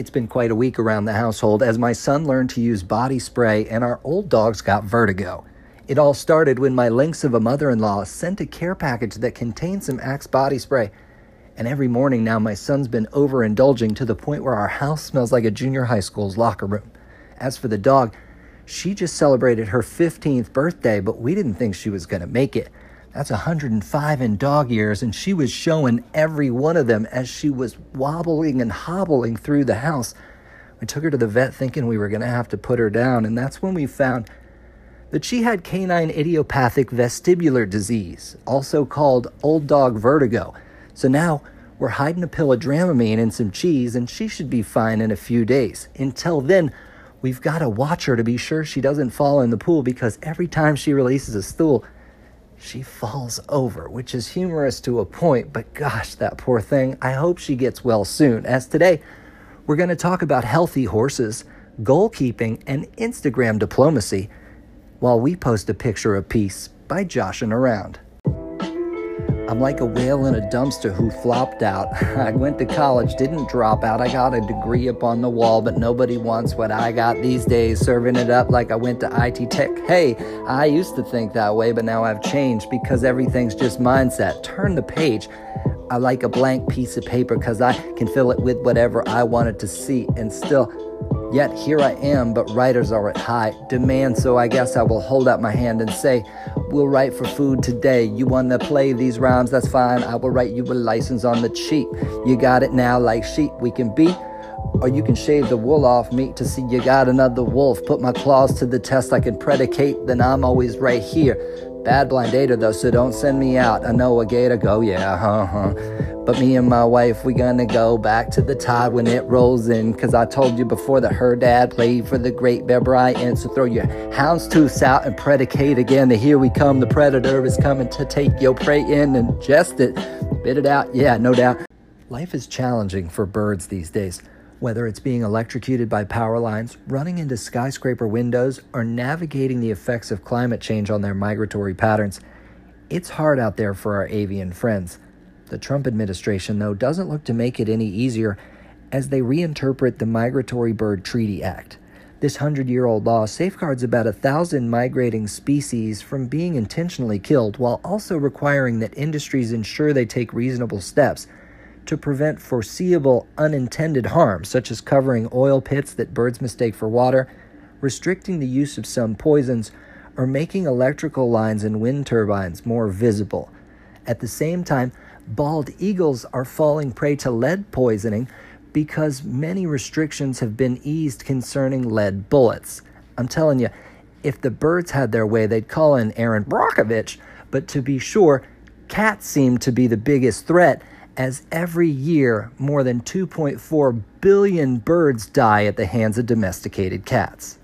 It's been quite a week around the household as my son learned to use body spray and our old dogs got vertigo. It all started when my lynx of a mother in law sent a care package that contained some Axe body spray. And every morning now, my son's been overindulging to the point where our house smells like a junior high school's locker room. As for the dog, she just celebrated her 15th birthday, but we didn't think she was going to make it. That's 105 in dog years, and she was showing every one of them as she was wobbling and hobbling through the house. We took her to the vet thinking we were going to have to put her down, and that's when we found that she had canine idiopathic vestibular disease, also called old dog vertigo. So now we're hiding a pill of Dramamine and some cheese, and she should be fine in a few days. Until then, we've got to watch her to be sure she doesn't fall in the pool because every time she releases a stool, she falls over, which is humorous to a point, but gosh, that poor thing. I hope she gets well soon. As today, we're going to talk about healthy horses, goalkeeping, and Instagram diplomacy while we post a picture of peace by joshing around. I'm like a whale in a dumpster who flopped out. I went to college, didn't drop out. I got a degree up on the wall, but nobody wants what I got these days, serving it up like I went to ITT Tech. Hey, I used to think that way, but now I've changed because everything's just mindset. Turn the page. I like a blank piece of paper because I can fill it with whatever I wanted to see and still Yet here I am, but writers are at high demand, so I guess I will hold out my hand and say, We'll write for food today. You wanna play these rhymes? That's fine. I will write you a license on the cheap. You got it now, like sheep we can be. Or you can shave the wool off me to see you got another wolf. Put my claws to the test, I can predicate, then I'm always right here. Bad blind data though, so don't send me out. I know a gator go, yeah, huh, huh. But me and my wife, we gonna go back to the tide when it rolls in. Cause I told you before that her dad played for the great Bear Bryant. So throw your houndstooths out and predicate again. The here we come, the predator is coming to take your prey in and ingest it. Bit it out, yeah, no doubt. Life is challenging for birds these days. Whether it's being electrocuted by power lines, running into skyscraper windows, or navigating the effects of climate change on their migratory patterns, it's hard out there for our avian friends. The Trump administration, though, doesn't look to make it any easier as they reinterpret the Migratory Bird Treaty Act. This hundred year old law safeguards about a thousand migrating species from being intentionally killed while also requiring that industries ensure they take reasonable steps to prevent foreseeable unintended harm, such as covering oil pits that birds mistake for water, restricting the use of some poisons, or making electrical lines and wind turbines more visible. At the same time, bald eagles are falling prey to lead poisoning because many restrictions have been eased concerning lead bullets. I'm telling you, if the birds had their way, they'd call in Erin Brockovich. But to be sure, cats seem to be the biggest threat, as every year more than 2.4 billion birds die at the hands of domesticated cats.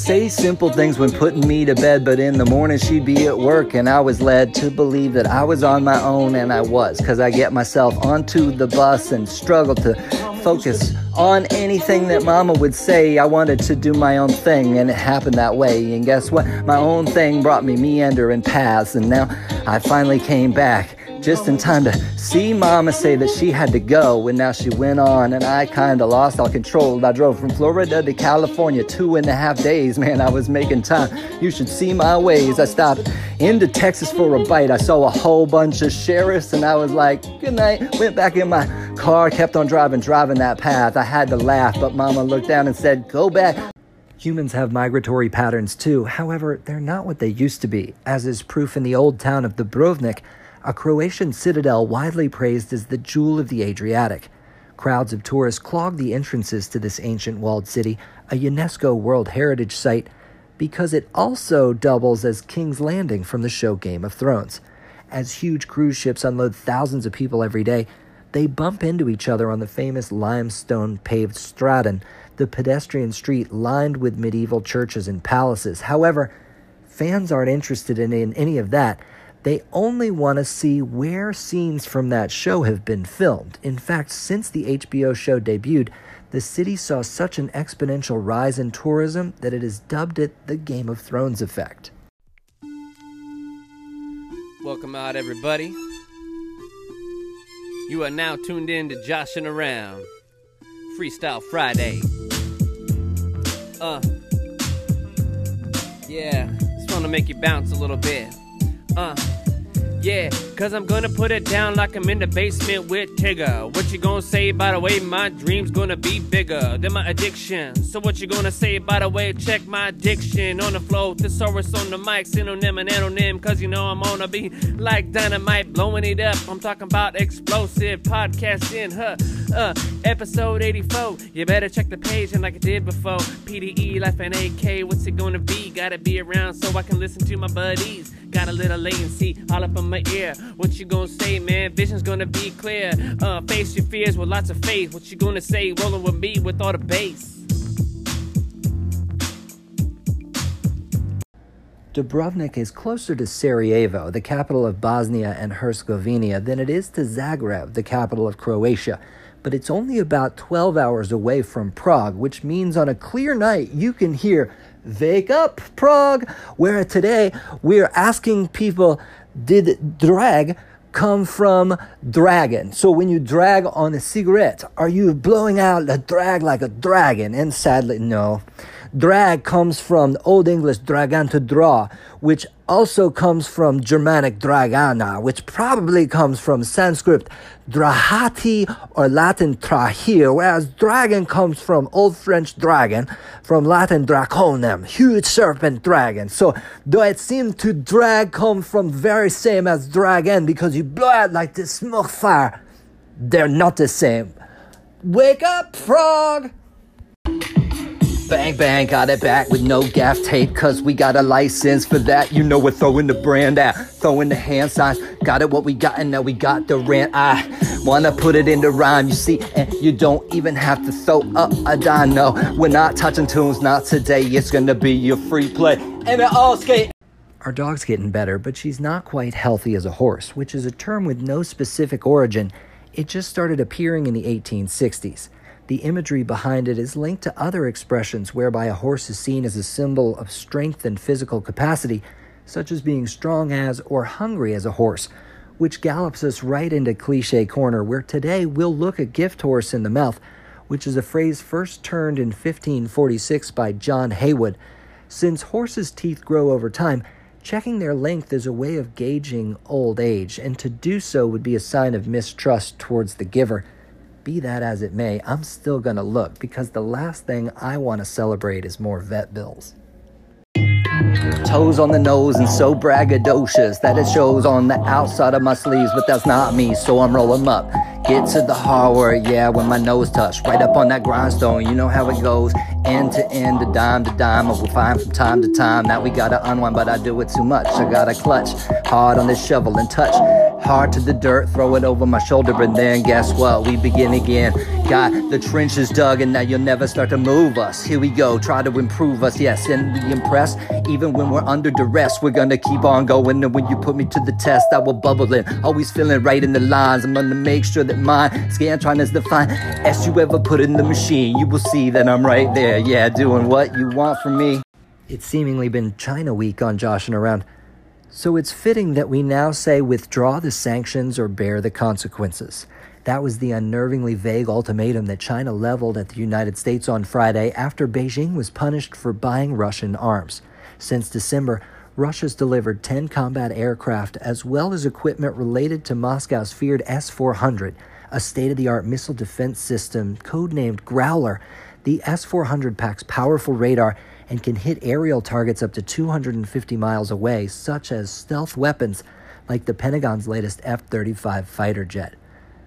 Say simple things when putting me to bed, but in the morning she'd be at work, and I was led to believe that I was on my own, and I was, because I get myself onto the bus and struggle to focus on anything that mama would say. I wanted to do my own thing, and it happened that way. And guess what? My own thing brought me meander and paths, and now I finally came back just in time to see mama say that she had to go and now she went on and i kind of lost all control. I drove from florida to california two and a half days. Man i was making time. You should see my ways. I stopped into texas for a bite. I saw a whole bunch of sheriffs and i was like good night. Went back in my car kept on driving driving that path. I had to laugh but mama looked down and said go back. Humans have migratory patterns too, however, they're not what they used to be, as is proof in the old town of Dubrovnik, a Croatian citadel widely praised as the jewel of the Adriatic. Crowds of tourists clog the entrances to this ancient walled city, a UNESCO World Heritage Site, because it also doubles as King's Landing from the show Game of Thrones. As huge cruise ships unload thousands of people every day, they bump into each other on the famous limestone paved Stradun, the pedestrian street lined with medieval churches and palaces. However, fans aren't interested in, in any of that they only want to see where scenes from that show have been filmed. In fact, since the HBO show debuted, the city saw such an exponential rise in tourism that it has dubbed it the Game of Thrones effect. Welcome out, everybody. You are now tuned in to Joshing Around. Freestyle Friday. Uh. Yeah, just wanna make you bounce a little bit. Uh. Yeah, cause I'm gonna put it down like I'm in the basement with Tigger. What you gonna say by the way my dream's gonna be bigger than my addiction? So what you gonna say by the way check my addiction on the flow, thesaurus on the mic, synonym and anonym, cause you know I'm on a beat like dynamite, blowing it up. I'm talking about explosive podcasting, huh? Uh, episode 84. You better check the page and like I did before. PDE, Life and AK, what's it gonna be? Gotta be around so I can listen to my buddies. Got a little latency all up in my ear. What you gonna say, man? Vision's gonna be clear. Uh, face your fears with lots of faith. What you gonna say? Rolling with me with all the bass. Dubrovnik is closer to Sarajevo, the capital of Bosnia and Herzegovina, than it is to Zagreb, the capital of Croatia. But it's only about 12 hours away from Prague, which means on a clear night you can hear Wake Up Prague, where today we're asking people, did drag come from dragon? So when you drag on a cigarette, are you blowing out the drag like a dragon? And sadly, no. Drag comes from Old English dragan to draw, which also comes from Germanic dragana, which probably comes from Sanskrit drahati or Latin trahir, whereas dragon comes from Old French dragon, from Latin draconem, huge serpent dragon. So, though it seems to drag come from very same as dragon because you blow out like this smoke fire, they're not the same. Wake up, frog! Bang bang, got it back with no gaff tape, cause we got a license for that. You know we're throwing the brand out, throwing the hand signs. Got it what we got, and now we got the rent. I wanna put it into rhyme, you see, and you don't even have to throw up a dime. No, we're not touching tunes, not today. It's gonna be your free play. And it all skate. Our dog's getting better, but she's not quite healthy as a horse, which is a term with no specific origin. It just started appearing in the 1860s. The imagery behind it is linked to other expressions whereby a horse is seen as a symbol of strength and physical capacity, such as being strong as or hungry as a horse, which gallops us right into cliche corner, where today we'll look a gift horse in the mouth, which is a phrase first turned in 1546 by John Heywood. Since horses' teeth grow over time, checking their length is a way of gauging old age, and to do so would be a sign of mistrust towards the giver. Be that as it may, I'm still gonna look because the last thing I wanna celebrate is more vet bills. Toes on the nose and so braggadocious that it shows on the outside of my sleeves, but that's not me, so I'm rolling up. Get to the hardware, yeah, when my nose touch, right up on that grindstone, you know how it goes, end to end, to dime to dime, I will find from time to time. Now we gotta unwind, but I do it too much. I gotta clutch hard on this shovel and touch hard to the dirt, throw it over my shoulder, and then guess what? We begin again. Got the trenches dug, and now you'll never start to move us. Here we go, try to improve us, yes, and be impressed. Even when we're under duress, we're gonna keep on going. And when you put me to the test, I will bubble in. Always feeling right in the lines. I'm gonna make sure that my Scantron is defined. As you ever put in the machine, you will see that I'm right there, yeah, doing what you want from me. It's seemingly been China week on Joshing Around. So it's fitting that we now say withdraw the sanctions or bear the consequences. That was the unnervingly vague ultimatum that China leveled at the United States on Friday after Beijing was punished for buying Russian arms. Since December, Russia's delivered 10 combat aircraft as well as equipment related to Moscow's feared S 400, a state of the art missile defense system codenamed Growler. The S 400 packs powerful radar and can hit aerial targets up to 250 miles away, such as stealth weapons like the Pentagon's latest F 35 fighter jet.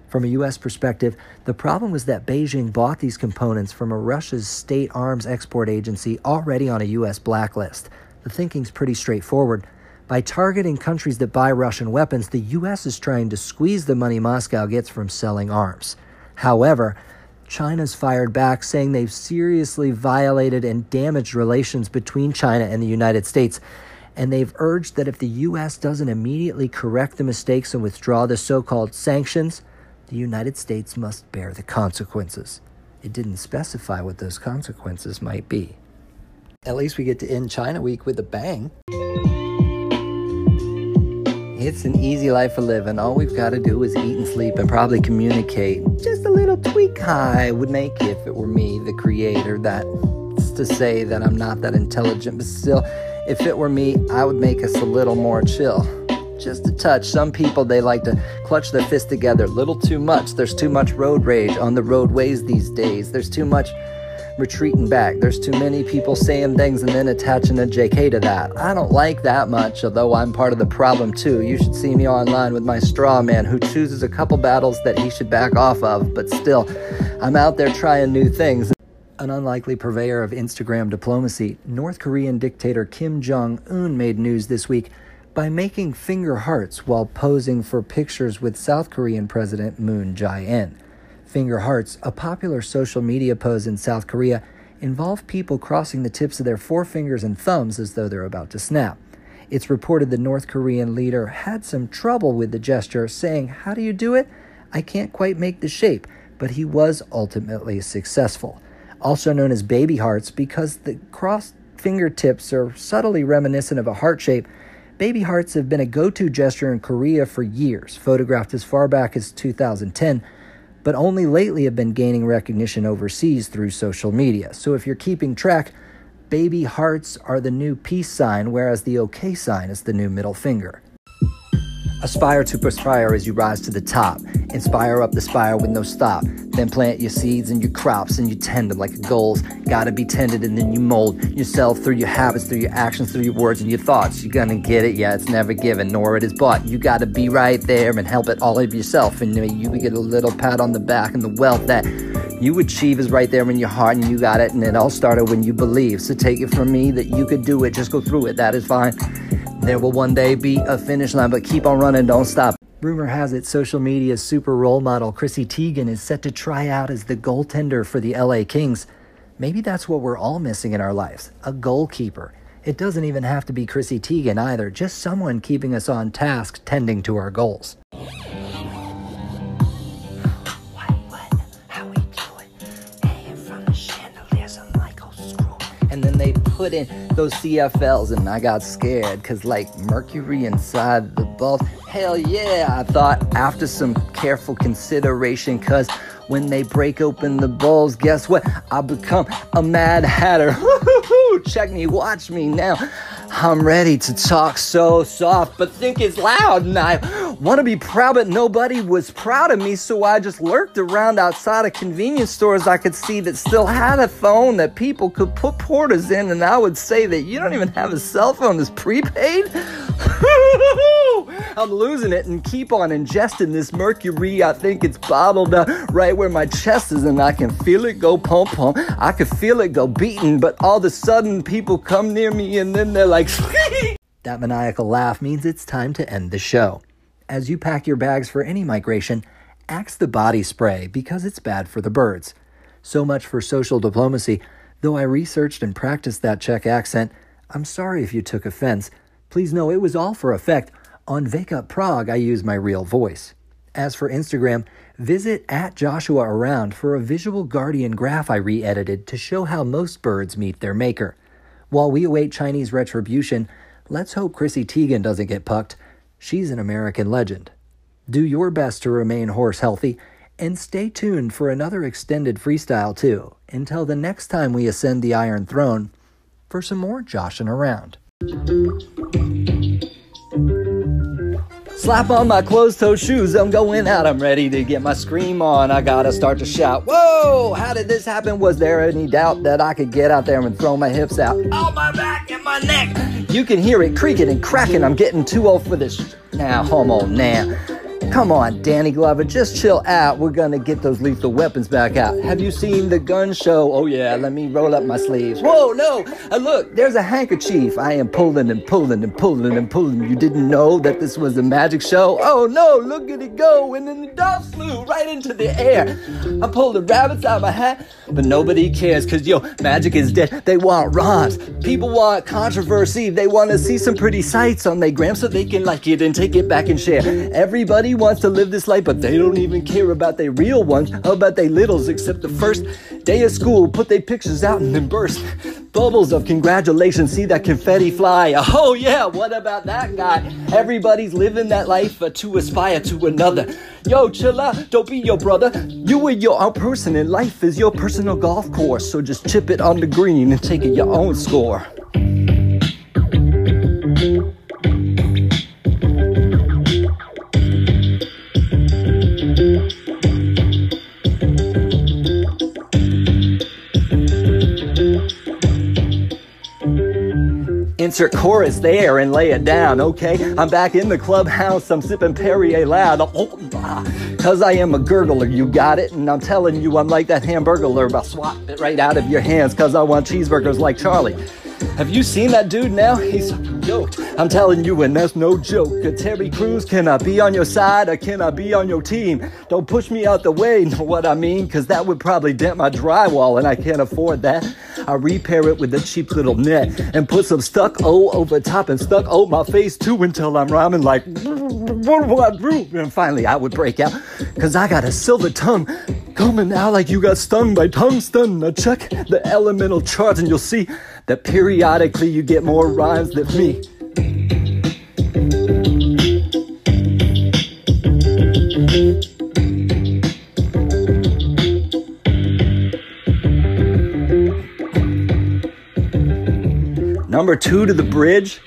From a U.S. perspective, the problem was that Beijing bought these components from a Russia's state arms export agency already on a U.S. blacklist. The thinking's pretty straightforward. By targeting countries that buy Russian weapons, the U.S. is trying to squeeze the money Moscow gets from selling arms. However, China's fired back, saying they've seriously violated and damaged relations between China and the United States. And they've urged that if the U.S. doesn't immediately correct the mistakes and withdraw the so called sanctions, the United States must bear the consequences. It didn't specify what those consequences might be. At least we get to end China Week with a bang. It's an easy life to live, and all we've got to do is eat and sleep and probably communicate. Just a little tweak I would make if it were me, the creator. That's to say that I'm not that intelligent, but still, if it were me, I would make us a little more chill. Just a touch. Some people, they like to clutch their fists together little too much. There's too much road rage on the roadways these days. There's too much retreating back. There's too many people saying things and then attaching a JK to that. I don't like that much, although I'm part of the problem too. You should see me online with my straw man who chooses a couple battles that he should back off of, but still, I'm out there trying new things. An unlikely purveyor of Instagram diplomacy, North Korean dictator Kim Jong un made news this week by making finger hearts while posing for pictures with South Korean President Moon Jae in. Finger hearts, a popular social media pose in South Korea, involve people crossing the tips of their forefingers and thumbs as though they're about to snap. It's reported the North Korean leader had some trouble with the gesture, saying, How do you do it? I can't quite make the shape, but he was ultimately successful. Also known as baby hearts because the crossed fingertips are subtly reminiscent of a heart shape. Baby hearts have been a go to gesture in Korea for years, photographed as far back as 2010 but only lately have been gaining recognition overseas through social media. So if you're keeping track, baby hearts are the new peace sign, whereas the OK sign is the new middle finger. Aspire to perspire as you rise to the top. Inspire up the spire with no stop. Then plant your seeds and your crops and you tend them like goals. Gotta be tended and then you mold yourself through your habits, through your actions, through your words and your thoughts. You're gonna get it, yeah, it's never given, nor it is bought. You gotta be right there and help it all of yourself. And you get a little pat on the back and the wealth that you achieve is right there in your heart and you got it. And it all started when you believe. So take it from me that you could do it. Just go through it. That is fine. There will one day be a finish line, but keep on running, don't stop. Rumor has it social media's super role model, Chrissy Teigen, is set to try out as the goaltender for the LA Kings. Maybe that's what we're all missing in our lives a goalkeeper. It doesn't even have to be Chrissy Teigen either, just someone keeping us on task, tending to our goals. And then they put in those CFLs, and I got scared because, like, mercury inside the bulb. Hell yeah, I thought after some careful consideration, because when they break open the bulbs, guess what? I become a mad hatter. Check me, watch me now. I'm ready to talk so soft, but think it's loud, and I want to be proud, but nobody was proud of me, so I just lurked around outside of convenience stores I could see that still had a phone that people could put porters in, and I would say that you don't even have a cell phone that's prepaid. I'm losing it and keep on ingesting this mercury. I think it's bottled up right where my chest is, and I can feel it go pump pump. I can feel it go beating, but all of a sudden people come near me and then they're like, that maniacal laugh means it's time to end the show. As you pack your bags for any migration, axe the body spray because it's bad for the birds. So much for social diplomacy. Though I researched and practiced that Czech accent, I'm sorry if you took offense. Please know it was all for effect. On Wake Up Prague, I use my real voice. As for Instagram, visit at Joshing Around for a visual guardian graph I re edited to show how most birds meet their maker. While we await Chinese retribution, let's hope Chrissy Teigen doesn't get pucked. She's an American legend. Do your best to remain horse healthy and stay tuned for another extended freestyle too until the next time we ascend the Iron Throne for some more joshing around. Slap on my closed toe shoes, I'm going out. I'm ready to get my scream on. I gotta start to shout. Whoa, how did this happen? Was there any doubt that I could get out there and throw my hips out? Oh, my back and my neck. You can hear it creaking and cracking. I'm getting too old for this. Now, homo, now. Come on, Danny Glover, just chill out. We're gonna get those lethal weapons back out. Have you seen the gun show? Oh, yeah, let me roll up my sleeves. Whoa, no! Uh, look, there's a handkerchief. I am pulling and pulling and pulling and pulling. You didn't know that this was a magic show? Oh, no, look at it go. And then the dog flew right into the air. I pulled the rabbits out of my hat, but nobody cares because, yo, magic is dead. They want rhymes. People want controversy. They want to see some pretty sights on their gram so they can like it and take it back and share. Everybody wants to live this life, but they don't even care about their real ones. How about they littles, except the first day of school, put their pictures out and then burst. Bubbles of congratulations, see that confetti fly. Oh yeah, what about that guy? Everybody's living that life uh, to aspire to another. Yo, chill out, don't be your brother. You are your own person, and life is your personal golf course. So just chip it on the green and take it your own score. Insert chorus there and lay it down, okay? I'm back in the clubhouse, I'm sipping Perrier loud. Oh, Cause I am a gurgler, you got it? And I'm telling you, I'm like that hamburglar. I'll swap it right out of your hands, cause I want cheeseburgers like Charlie. Have you seen that dude now? He's yoked. I'm telling you, and that's no joke. A Terry Crews, can I be on your side or can I be on your team? Don't push me out the way, know what I mean? Cause that would probably dent my drywall and I can't afford that. I repair it with a cheap little net and put some stucco over top and stucco my face too until I'm rhyming like and finally I would break out cause I got a silver tongue coming out like you got stung by tungsten. Now check the elemental charts and you'll see that periodically you get more rhymes than me. Number two to the bridge.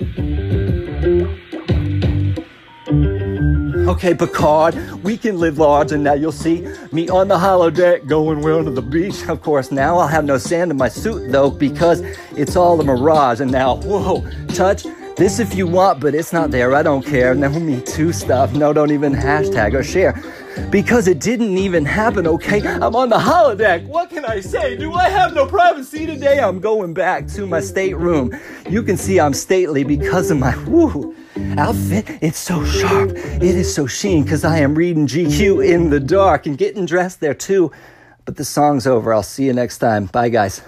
Okay, Picard, we can live large, and now you'll see me on the holodeck going well to the beach. Of course, now I'll have no sand in my suit, though, because it's all a mirage. And now, whoa, touch this if you want, but it's not there. I don't care. No Me Too stuff. No, don't even hashtag or share. Because it didn't even happen, okay? I'm on the holodeck. What can I say? Do I have no privacy today? I'm going back to my stateroom. You can see I'm stately because of my woo outfit. It's so sharp. It is so sheen because I am reading GQ in the dark and getting dressed there too. But the song's over. I'll see you next time. Bye, guys.